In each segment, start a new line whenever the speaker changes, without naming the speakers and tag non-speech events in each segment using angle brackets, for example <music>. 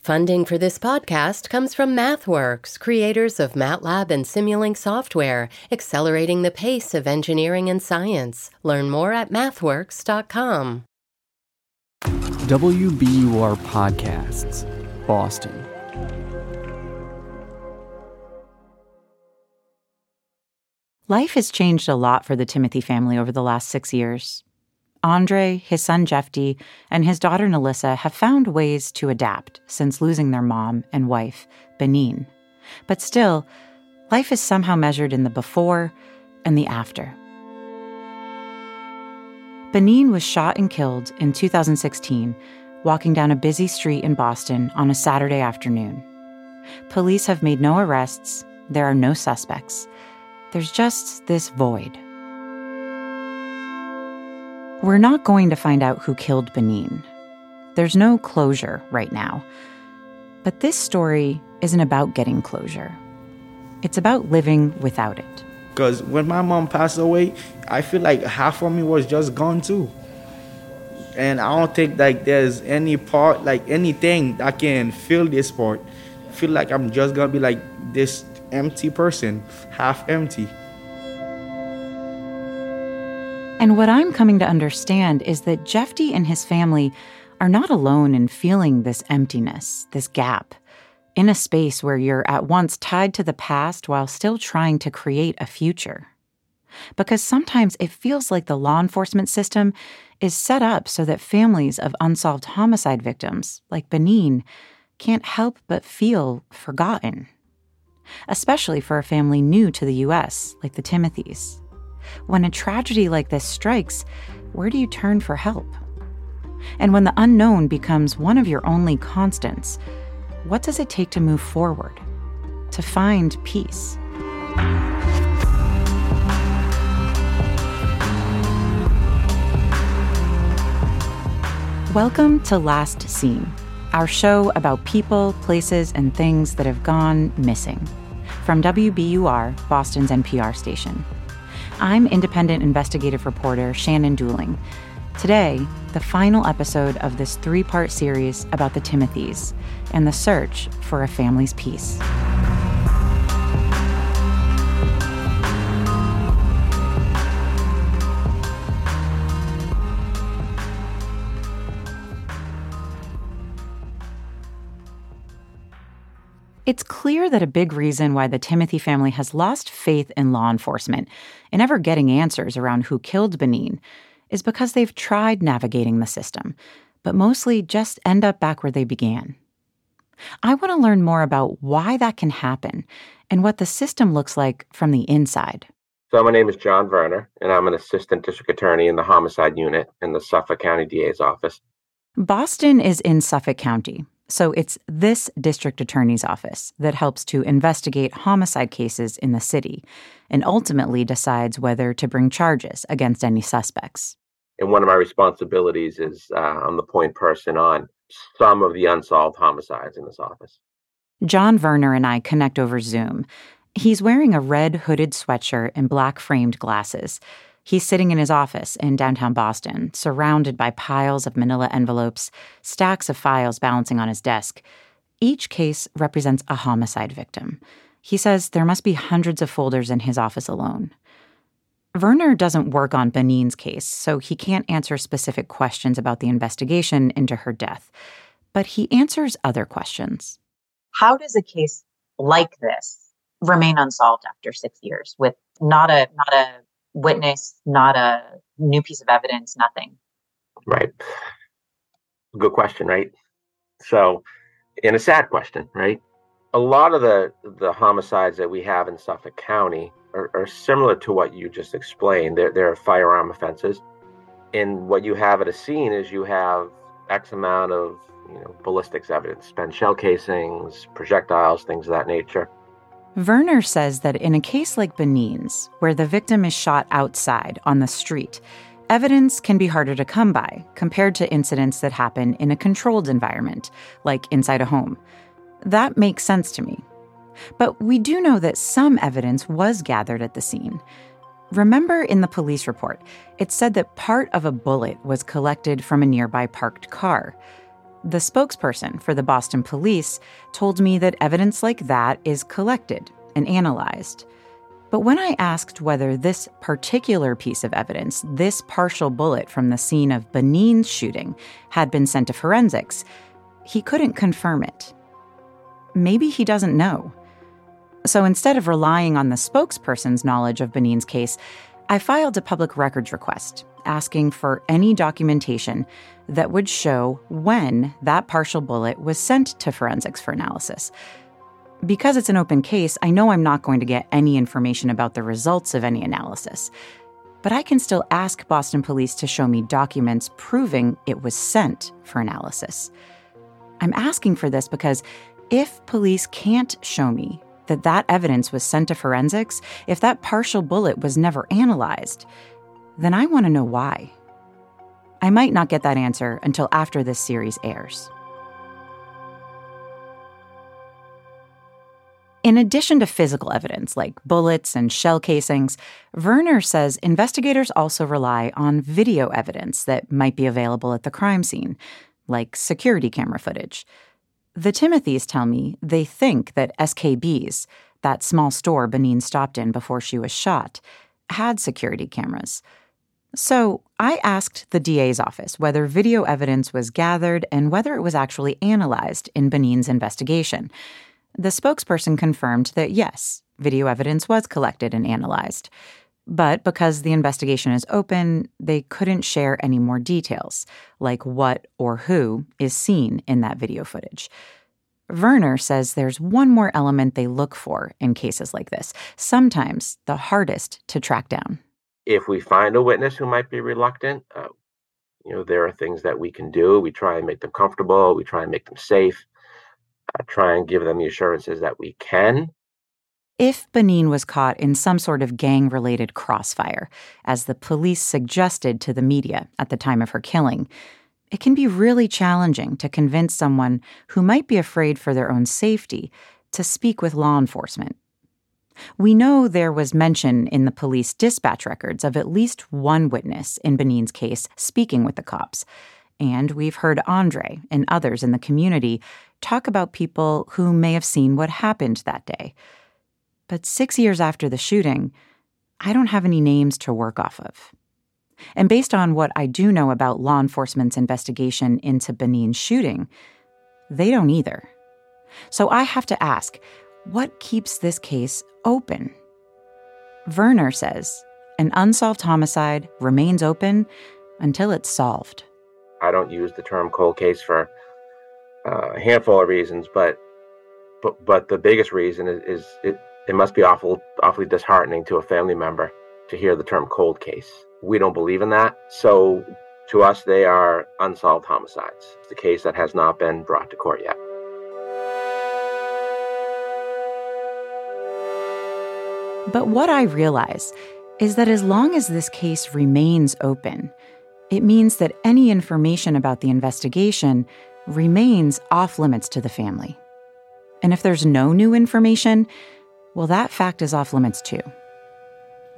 Funding for this podcast comes from MathWorks, creators of MATLAB and Simulink software, accelerating the pace of engineering and science. Learn more at mathworks.com.
WBUR Podcasts, Boston.
Life has changed a lot for the Timothy family over the last six years. Andre, his son Jeffy, and his daughter Nalissa have found ways to adapt since losing their mom and wife, Benin. But still, life is somehow measured in the before and the after. Benin was shot and killed in 2016 walking down a busy street in Boston on a Saturday afternoon. Police have made no arrests, there are no suspects. There's just this void. We're not going to find out who killed Benin. There's no closure right now. But this story isn't about getting closure, it's about living without it.
Because when my mom passed away, I feel like half of me was just gone too. And I don't think like there's any part, like anything that can fill this part. I feel like I'm just gonna be like this empty person, half empty.
And what I'm coming to understand is that Jeffy and his family are not alone in feeling this emptiness, this gap, in a space where you're at once tied to the past while still trying to create a future. Because sometimes it feels like the law enforcement system is set up so that families of unsolved homicide victims, like Benin, can't help but feel forgotten. Especially for a family new to the US, like the Timothys. When a tragedy like this strikes, where do you turn for help? And when the unknown becomes one of your only constants, what does it take to move forward, to find peace? Welcome to Last Seen, our show about people, places, and things that have gone missing. From WBUR, Boston's NPR station. I'm independent investigative reporter Shannon Dooling. Today, the final episode of this three part series about the Timothys and the search for a family's peace. It's clear that a big reason why the Timothy family has lost faith in law enforcement and ever getting answers around who killed Benin is because they've tried navigating the system, but mostly just end up back where they began. I want to learn more about why that can happen and what the system looks like from the inside.
So, my name is John Verner, and I'm an assistant district attorney in the homicide unit in the Suffolk County DA's office.
Boston is in Suffolk County, so it's this district attorney's office that helps to investigate homicide cases in the city and ultimately decides whether to bring charges against any suspects.
And one of my responsibilities is uh, I'm the point person on some of the unsolved homicides in this office.
John Verner and I connect over Zoom. He's wearing a red hooded sweatshirt and black framed glasses. He's sitting in his office in downtown Boston, surrounded by piles of manila envelopes, stacks of files balancing on his desk. Each case represents a homicide victim. He says there must be hundreds of folders in his office alone. Verner doesn't work on Benin's case, so he can't answer specific questions about the investigation into her death. But he answers other questions.
How does a case like this remain unsolved after six years with not a not a witness, not a new piece of evidence, nothing.
Right. Good question, right? So, and a sad question, right? A lot of the the homicides that we have in Suffolk County are, are similar to what you just explained. They're, they're firearm offenses, and what you have at a scene is you have X amount of you know ballistics evidence, spent shell casings, projectiles, things of that nature.
Verner says that in a case like Benin's, where the victim is shot outside on the street, evidence can be harder to come by compared to incidents that happen in a controlled environment, like inside a home. That makes sense to me. But we do know that some evidence was gathered at the scene. Remember in the police report, it said that part of a bullet was collected from a nearby parked car. The spokesperson for the Boston police told me that evidence like that is collected and analyzed. But when I asked whether this particular piece of evidence, this partial bullet from the scene of Benin's shooting, had been sent to forensics, he couldn't confirm it. Maybe he doesn't know. So instead of relying on the spokesperson's knowledge of Benin's case, I filed a public records request asking for any documentation that would show when that partial bullet was sent to forensics for analysis. Because it's an open case, I know I'm not going to get any information about the results of any analysis. But I can still ask Boston police to show me documents proving it was sent for analysis. I'm asking for this because if police can't show me that that evidence was sent to forensics, if that partial bullet was never analyzed, then I want to know why. I might not get that answer until after this series airs. In addition to physical evidence like bullets and shell casings, Verner says investigators also rely on video evidence that might be available at the crime scene, like security camera footage. The Timothys tell me they think that SKB's, that small store Bonnin stopped in before she was shot, had security cameras. So I asked the DA's office whether video evidence was gathered and whether it was actually analyzed in Bonnin's investigation. The spokesperson confirmed that yes, video evidence was collected and analyzed. But because the investigation is open, they couldn't share any more details, like what or who is seen in that video footage. Verner says there's one more element they look for in cases like this, sometimes the hardest to track down
if we find a witness who might be reluctant, uh, you know, there are things that we can do. We try and make them comfortable. We try and make them safe. Uh, try and give them the assurances that we can.
If Benin was caught in some sort of gang related crossfire, as the police suggested to the media at the time of her killing, it can be really challenging to convince someone who might be afraid for their own safety to speak with law enforcement we know there was mention in the police dispatch records of at least one witness in Benin's case speaking with the cops. And we've heard Andre and others in the community talk about people who may have seen what happened that day. But six years after the shooting, I don't have any names to work off of. And based on what I do know about law enforcement's investigation into Benin's shooting, they don't either. So I have to ask what keeps this case open? Verner says an unsolved homicide remains open until it's solved.
I don't use the term cold case for uh, a handful of reasons, but but but the biggest reason is, is it it must be awful awfully disheartening to a family member to hear the term cold case. We don't believe in that, so to us they are unsolved homicides. It's the case that has not been brought to court yet.
But what I realize is that as long as this case remains open, it means that any information about the investigation remains off limits to the family. And if there's no new information, well, that fact is off limits too.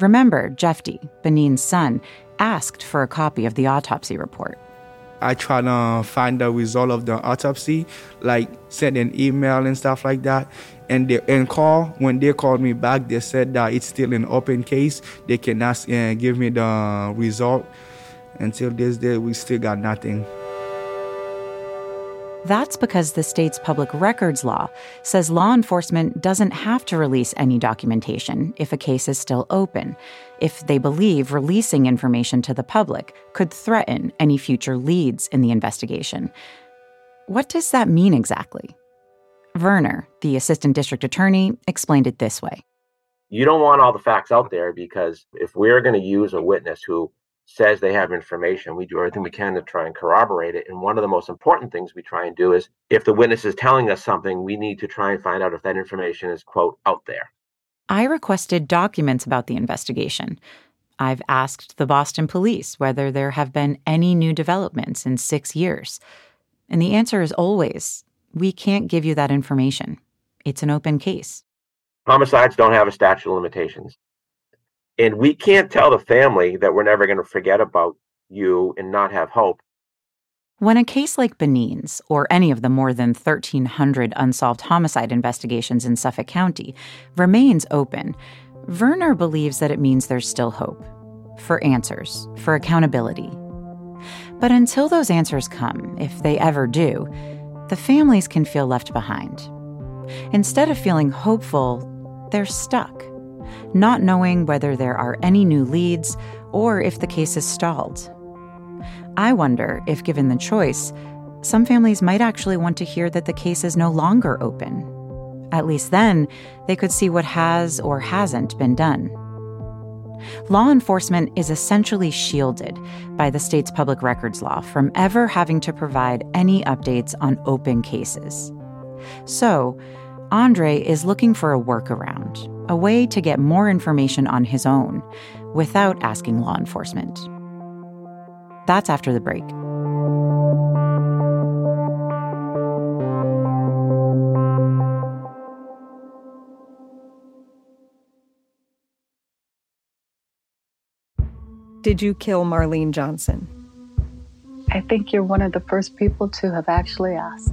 Remember, Jeffy, Benin's son, asked for a copy of the autopsy report.
I try to find the result of the autopsy, like send an email and stuff like that. And they and call when they called me back, they said that it's still an open case. They cannot uh, give me the result. Until this day, we still got nothing.
That's because the state's public records law says law enforcement doesn't have to release any documentation if a case is still open, if they believe releasing information to the public could threaten any future leads in the investigation. What does that mean exactly? Verner, the assistant district attorney, explained it this way.
You don't want all the facts out there because if we're going to use a witness who says they have information, we do everything we can to try and corroborate it. And one of the most important things we try and do is if the witness is telling us something, we need to try and find out if that information is, quote, out there.
I requested documents about the investigation. I've asked the Boston police whether there have been any new developments in six years. And the answer is always we can't give you that information. It's an open case.
Homicides don't have a statute of limitations. And we can't tell the family that we're never going to forget about you and not have hope.
When a case like Benin's, or any of the more than 1,300 unsolved homicide investigations in Suffolk County, remains open, Verner believes that it means there's still hope for answers, for accountability. But until those answers come, if they ever do, the families can feel left behind. Instead of feeling hopeful, they're stuck, not knowing whether there are any new leads or if the case is stalled. I wonder if, given the choice, some families might actually want to hear that the case is no longer open. At least then, they could see what has or hasn't been done. Law enforcement is essentially shielded by the state's public records law from ever having to provide any updates on open cases. So, Andre is looking for a workaround, a way to get more information on his own without asking law enforcement. That's after the break.
Did you kill Marlene Johnson?
I think you're one of the first people to have actually asked.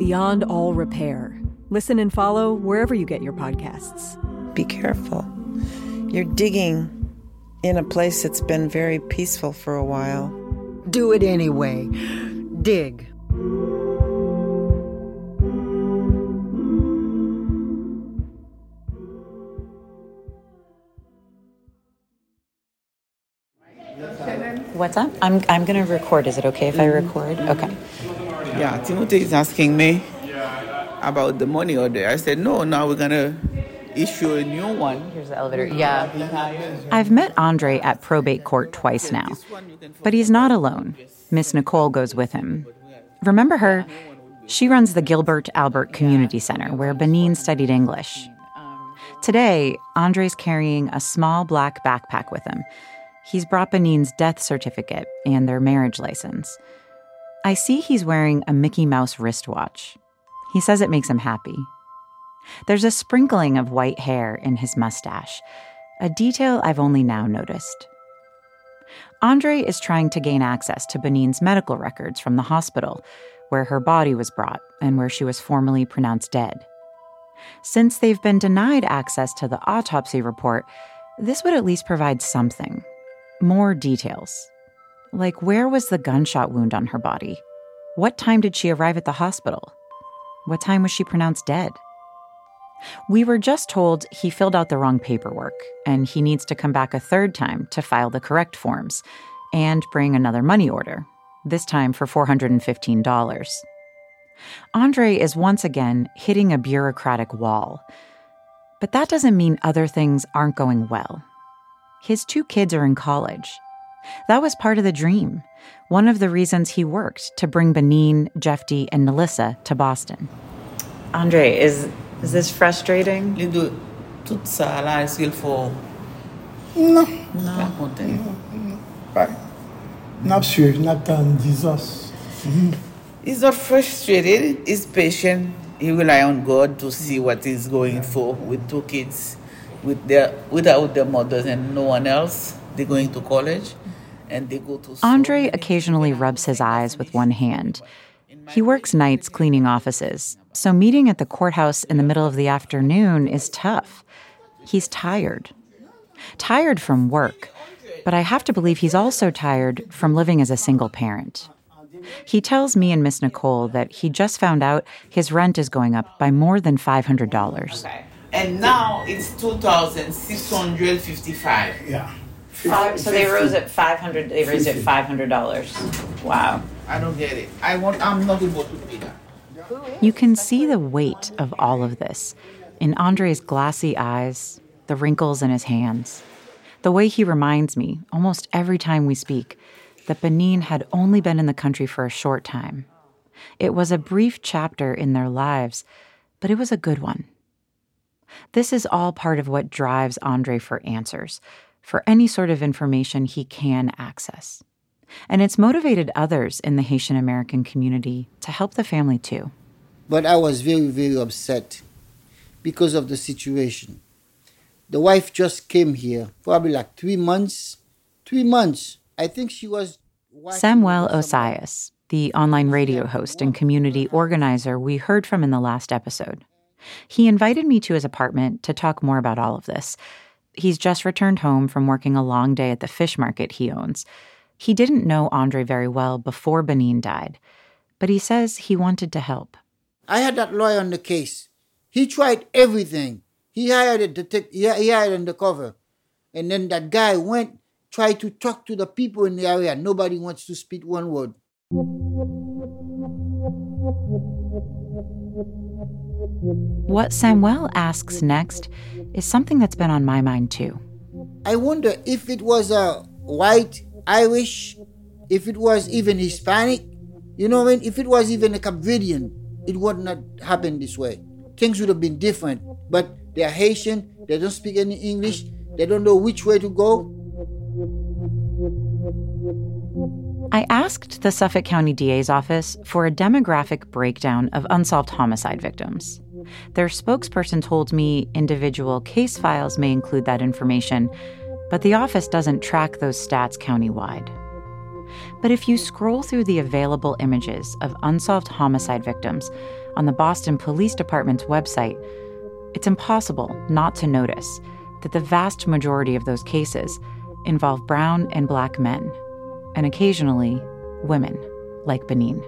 Beyond All Repair. Listen and follow wherever you get your podcasts.
Be careful. You're digging in a place that's been very peaceful for a while.
Do it anyway. Dig.
What's up? I'm, I'm going to record. Is it okay if I mm-hmm. record? Okay.
Yeah, Timothy is asking me about the money order. I said, no, now we're going to issue a new one.
Here's the elevator. Yeah. I've met Andre at probate court twice now, but he's not alone. Miss Nicole goes with him. Remember her? She runs the Gilbert Albert Community Center, where Beneen studied English. Today, Andre's carrying a small black backpack with him. He's brought Beneen's death certificate and their marriage license. I see he's wearing a Mickey Mouse wristwatch. He says it makes him happy. There's a sprinkling of white hair in his mustache, a detail I've only now noticed. Andre is trying to gain access to Benin's medical records from the hospital, where her body was brought and where she was formally pronounced dead. Since they've been denied access to the autopsy report, this would at least provide something more details. Like where was the gunshot wound on her body? What time did she arrive at the hospital? What time was she pronounced dead? We were just told he filled out the wrong paperwork and he needs to come back a third time to file the correct forms and bring another money order, this time for $415. Andre is once again hitting a bureaucratic wall. But that doesn't mean other things aren't going well. His two kids are in college. That was part of the dream, one of the reasons he worked to bring Beneen, Jeffy, and Nalissa to Boston. Andre, is is this frustrating?
Lindo, toute ça là, est-ce qu'il faut
Non.
raconter?
Right. Not sure, not done Jesus.
He's not frustrated, he's patient. He rely on God to see what he's going for with two kids with their without their mothers and no one else. They're going to college and they go to
Andre occasionally rubs his eyes with one hand. He works nights cleaning offices, so meeting at the courthouse in the middle of the afternoon is tough. He's tired. Tired from work, but I have to believe he's also tired from living as a single parent. He tells me and Miss Nicole that he just found out his rent is going up by more than $500.
Okay. And now it's 2,655.
Yeah.
Five, so they rose at 500 they raised it $500. Wow.
I don't get it. I want I'm not able to pay that.
You can see the weight of all of this in Andre's glassy eyes, the wrinkles in his hands, the way he reminds me, almost every time we speak, that Benin had only been in the country for a short time. It was a brief chapter in their lives, but it was a good one. This is all part of what drives Andre for answers, for any sort of information he can access. And it's motivated others in the Haitian American community to help the family too.
But I was very, very upset because of the situation. The wife just came here, probably like three months. Three months. I think she was.
Samuel Osias, the online radio host and community organizer we heard from in the last episode. He invited me to his apartment to talk more about all of this. He's just returned home from working a long day at the fish market he owns. He didn't know Andre very well before Benin died, but he says he wanted to help.
I had that lawyer on the case. He tried everything. He hired a detective, he hired undercover. And then that guy went, tried to talk to the people in the area. Nobody wants to speak one word.
What Samuel asks next is something that's been on my mind too.
I wonder if it was a white, Irish, if it was even Hispanic, you know what I mean? If it was even a Cape Verdean, it would not happen this way. Things would have been different. But they're Haitian, they don't speak any English, they don't know which way to go.
I asked the Suffolk County DA's office for a demographic breakdown of unsolved homicide victims. Their spokesperson told me individual case files may include that information, but the office doesn't track those stats countywide. But if you scroll through the available images of unsolved homicide victims on the Boston Police Department's website, it's impossible not to notice that the vast majority of those cases involve brown and black men and occasionally women, like Benin.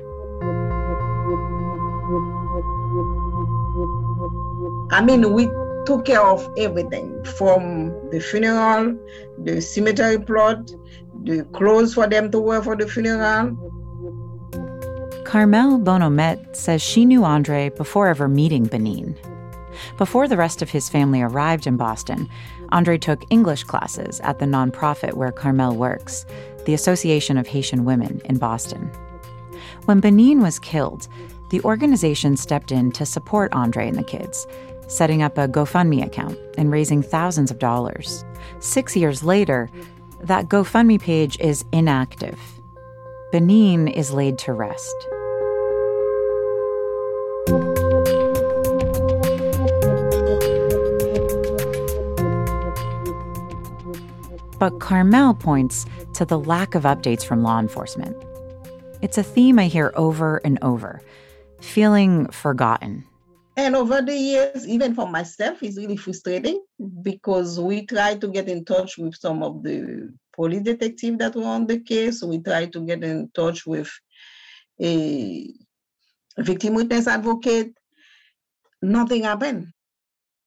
I mean, we took care of everything from the funeral, the cemetery plot, the clothes for them to wear for the funeral.
Carmel Bonomet says she knew Andre before ever meeting Benin. Before the rest of his family arrived in Boston, Andre took English classes at the nonprofit where Carmel works, the Association of Haitian Women in Boston. When Benin was killed, the organization stepped in to support Andre and the kids, setting up a GoFundMe account and raising thousands of dollars. Six years later, that GoFundMe page is inactive. Benin is laid to rest. But Carmel points to the lack of updates from law enforcement. It's a theme I hear over and over feeling forgotten.
And over the years, even for myself, it's really frustrating because we try to get in touch with some of the police detectives that were on the case. We try to get in touch with a victim witness advocate. Nothing happened.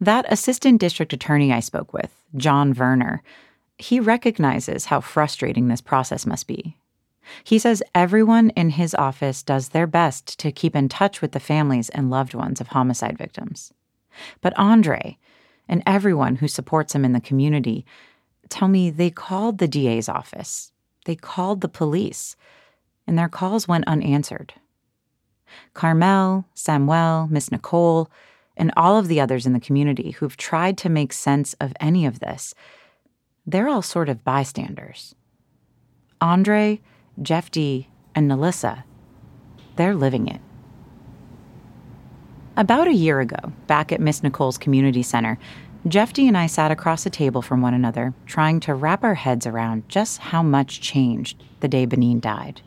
That assistant district attorney I spoke with, John Verner, he recognizes how frustrating this process must be. He says everyone in his office does their best to keep in touch with the families and loved ones of homicide victims. But Andre and everyone who supports him in the community tell me they called the DA's office, they called the police, and their calls went unanswered. Carmel, Samuel, Miss Nicole, and all of the others in the community who've tried to make sense of any of this they're all sort of bystanders. Andre, Jeff D., and Nalissa, they're living it. About a year ago, back at Miss Nicole's Community Center, Jeff D and I sat across a table from one another, trying to wrap our heads around just how much changed the day Benin died.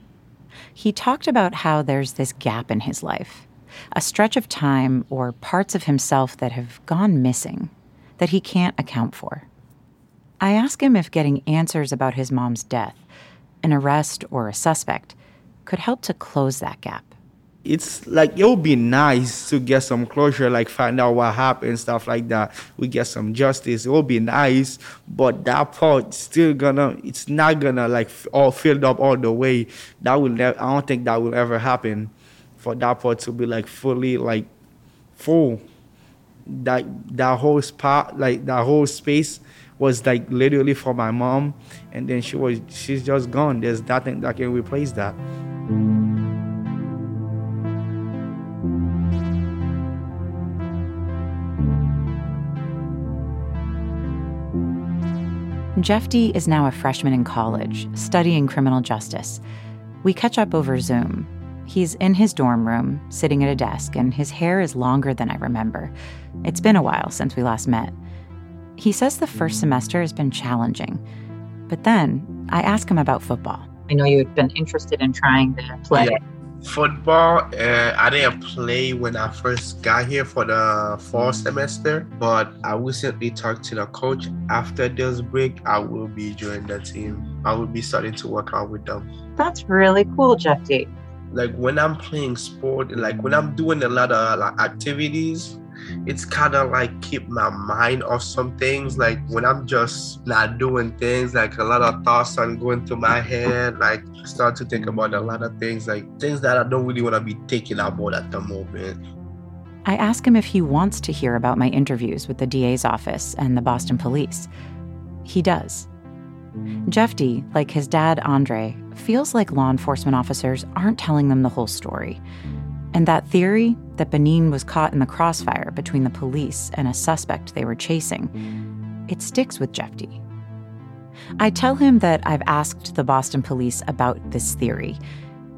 He talked about how there's this gap in his life, a stretch of time or parts of himself that have gone missing, that he can't account for. I ask him if getting answers about his mom's death, an arrest or a suspect, could help to close that gap.
It's like it would be nice to get some closure, like find out what happened, stuff like that. We get some justice. It would be nice, but that part still gonna, it's not gonna like all filled up all the way. That will, never, I don't think that will ever happen, for that part to be like fully like full. That that whole spot, like that whole space, was like literally for my mom, and then she was she's just gone. There's nothing that can replace that.
Jeff D is now a freshman in college, studying criminal justice. We catch up over Zoom. He's in his dorm room, sitting at a desk, and his hair is longer than I remember. It's been a while since we last met. He says the first semester has been challenging. But then I ask him about football.
I know you've been interested in trying to play.
Yeah. Football, uh, I didn't play when I first got here for the fall semester, but I recently talked to the coach. After this break, I will be joining the team. I will be starting to work out with them.
That's really cool, Jeff D.
Like when I'm playing sport, like when I'm doing a lot of like, activities, it's kind of like keep my mind off some things like when i'm just not doing things like a lot of thoughts are going through my head like start to think about a lot of things like things that i don't really want to be thinking about at the moment
I ask him if he wants to hear about my interviews with the DA's office and the Boston police. He does. Jeff D, like his dad Andre, feels like law enforcement officers aren't telling them the whole story. And that theory that Benin was caught in the crossfire between the police and a suspect they were chasing, it sticks with Jeff I tell him that I've asked the Boston police about this theory,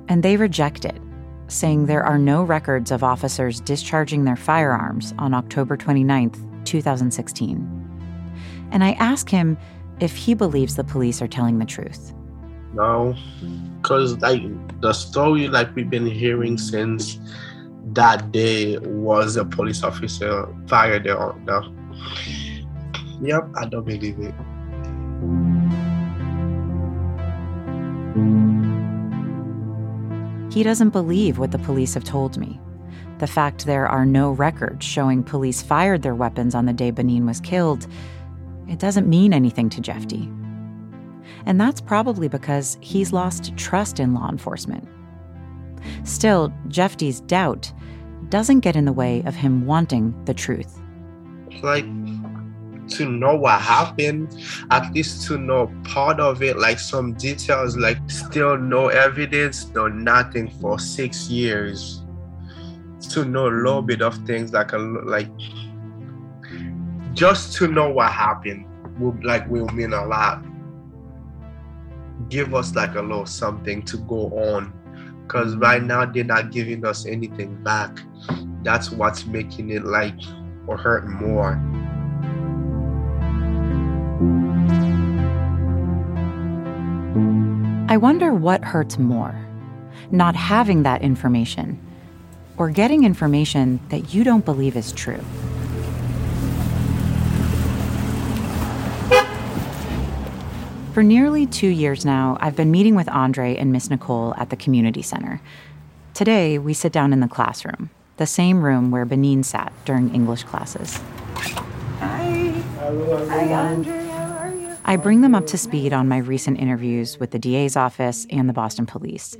and they reject it, saying there are no records of officers discharging their firearms on October 29th, 2016. And I ask him if he believes the police are telling the truth.
No, because like the story like we've been hearing since that day was a police officer fired the order. Yep, I don't believe it.
He doesn't believe what the police have told me. The fact there are no records showing police fired their weapons on the day Benin was killed, it doesn't mean anything to Jeff D. And that's probably because he's lost trust in law enforcement. Still, Jeff D's doubt doesn't get in the way of him wanting the truth.
Like to know what happened, at least to know part of it, like some details, like still no evidence, no nothing for six years. To know a little bit of things like a like just to know what happened would like will mean a lot. Give us like a little something to go on. Cause right now they're not giving us anything back. That's what's making it like or hurt more.
I wonder what hurts more not having that information or getting information that you don't believe is true. For nearly two years now, I've been meeting with Andre and Miss Nicole at the community center. Today, we sit down in the classroom, the same room where Benin sat during English classes.
Hi. Hi, Andre. How are you?
I bring them up to speed on my recent interviews with the DA's office and the Boston police.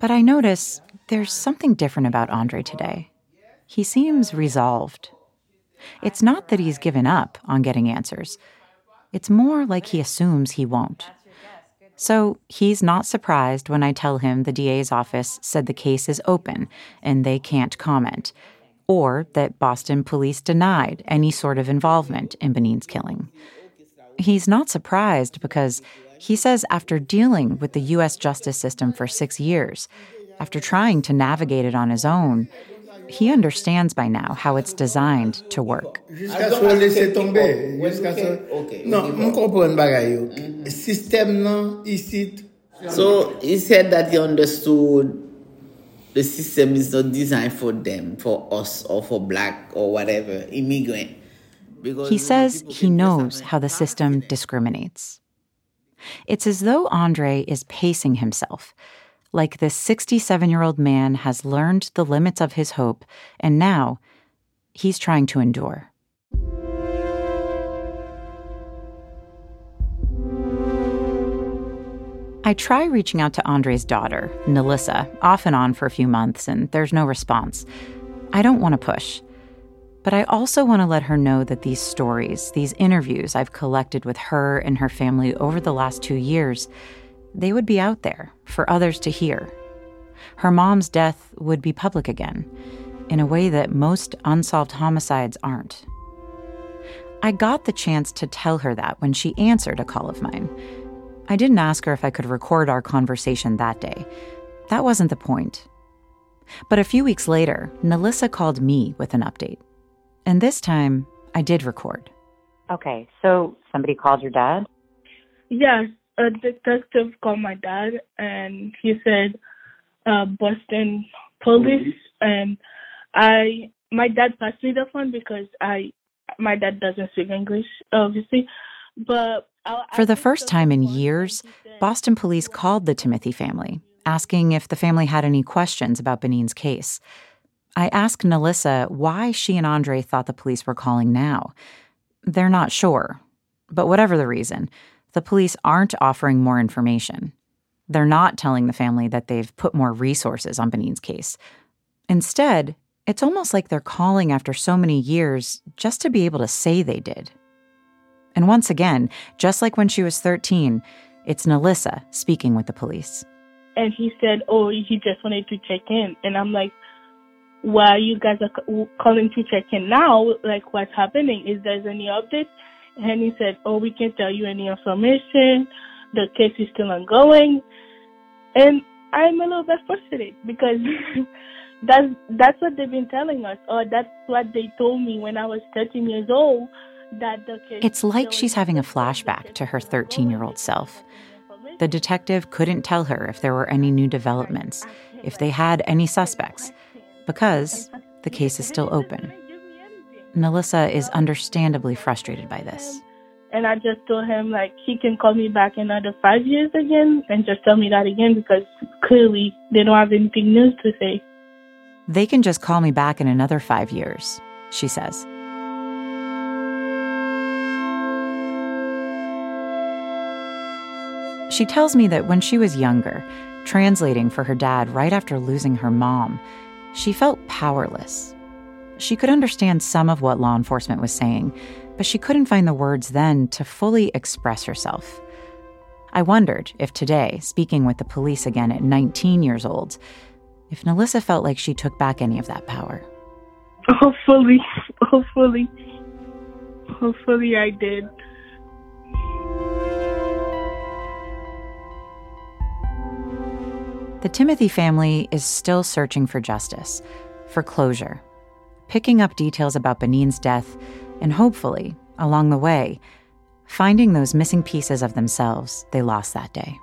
But I notice there's something different about Andre today. He seems resolved. It's not that he's given up on getting answers, it's more like he assumes he won't. So he's not surprised when I tell him the DA's office said the case is open and they can't comment, or that Boston police denied any sort of involvement in Benin's killing. He's not surprised because he says after dealing with the U.S. justice system for six years, after trying to navigate it on his own, he understands by now how it's designed to work.
Jusqu'à ce qu'on laisse tomber. Jusqu'à ce... Non, on comprend bagay yo. Système nan ici.
So he said that he understood the system is not designed for them, for us, or for black or whatever immigrant. Because
He says he knows how the system discriminates. It's as though Andre is pacing himself, like this 67 year old man has learned the limits of his hope, and now he's trying to endure. I try reaching out to Andre's daughter, Nalissa, off and on for a few months, and there's no response. I don't want to push. But I also want to let her know that these stories, these interviews I've collected with her and her family over the last two years, they would be out there for others to hear. Her mom's death would be public again, in a way that most unsolved homicides aren't. I got the chance to tell her that when she answered a call of mine. I didn't ask her if I could record our conversation that day. That wasn't the point. But a few weeks later, Nalissa called me with an update. And this time, I did record.
Okay, so somebody called your dad?
Yes, a detective called my dad and he said uh, Boston police and I my dad passed me the phone because I my dad doesn't speak English obviously but I,
For the first time in years, Boston police called the Timothy family, asking if the family had any questions about Benin's case. I asked Nalissa why she and Andre thought the police were calling now. They're not sure. But whatever the reason, the police aren't offering more information. They're not telling the family that they've put more resources on Benin's case. Instead, it's almost like they're calling after so many years just to be able to say they did. And once again, just like when she was 13, it's Nalissa speaking with the police.
And he said, Oh, he just wanted to check in. And I'm like, Why are you guys are calling to check in now? Like, what's happening? Is there any updates? And he said, Oh, we can't tell you any information. The case is still ongoing. And I'm a little bit frustrated because <laughs> that's that's what they've been telling us, or that's what they told me when I was 13 years old. That the case
It's like she's having a flashback to her 13 year old self. The detective couldn't tell her if there were any new developments, if they had any suspects, because the case is still open. Nalissa is understandably frustrated by this.
And I just told him like he can call me back in another five years again and just tell me that again because clearly they don't have anything new to say.
They can just call me back in another five years, she says. She tells me that when she was younger, translating for her dad right after losing her mom, she felt powerless. She could understand some of what law enforcement was saying, but she couldn't find the words then to fully express herself. I wondered if today, speaking with the police again at 19 years old, if Nalissa felt like she took back any of that power.
Hopefully, hopefully, hopefully I did.
The Timothy family is still searching for justice, for closure, picking up details about Benin's death, and hopefully, along the way, finding those missing pieces of themselves they lost that day.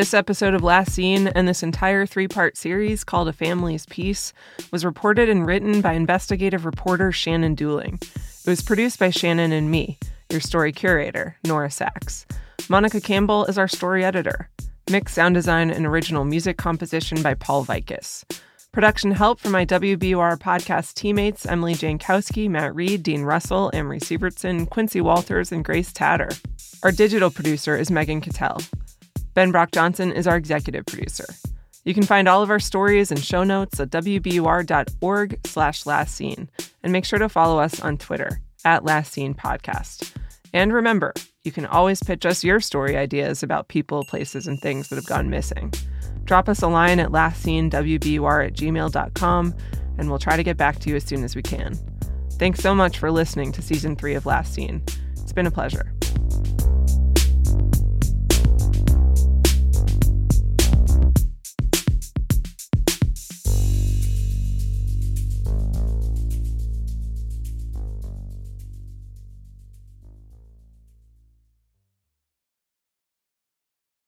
This episode of Last Seen and this entire three part series called A Family's Peace was reported and written by investigative reporter Shannon Dooling. It was produced by Shannon and me, your story curator, Nora Saks. Monica Campbell is our story editor. Mix sound design and original music composition by Paul Vaitkus. Production help from my WBUR podcast teammates Emily Jankowski, Matt Reed, Dean Russell, Amory Sievertson, Quincy Walters, and Grace Tatter. Our digital producer is Megan Cattell. Ben Brock Johnson is our executive producer. You can find all of our stories and show notes at wbur.org slash last seen. And make sure to follow us on Twitter at Last Seen Podcast. And remember, you can always pitch us your story ideas about people, places, and things that have gone missing. Drop us a line at lastseenwbur at gmail.com, and we'll try to get back to you as soon as we can. Thanks so much for listening to season three of Last Seen. It's been a pleasure.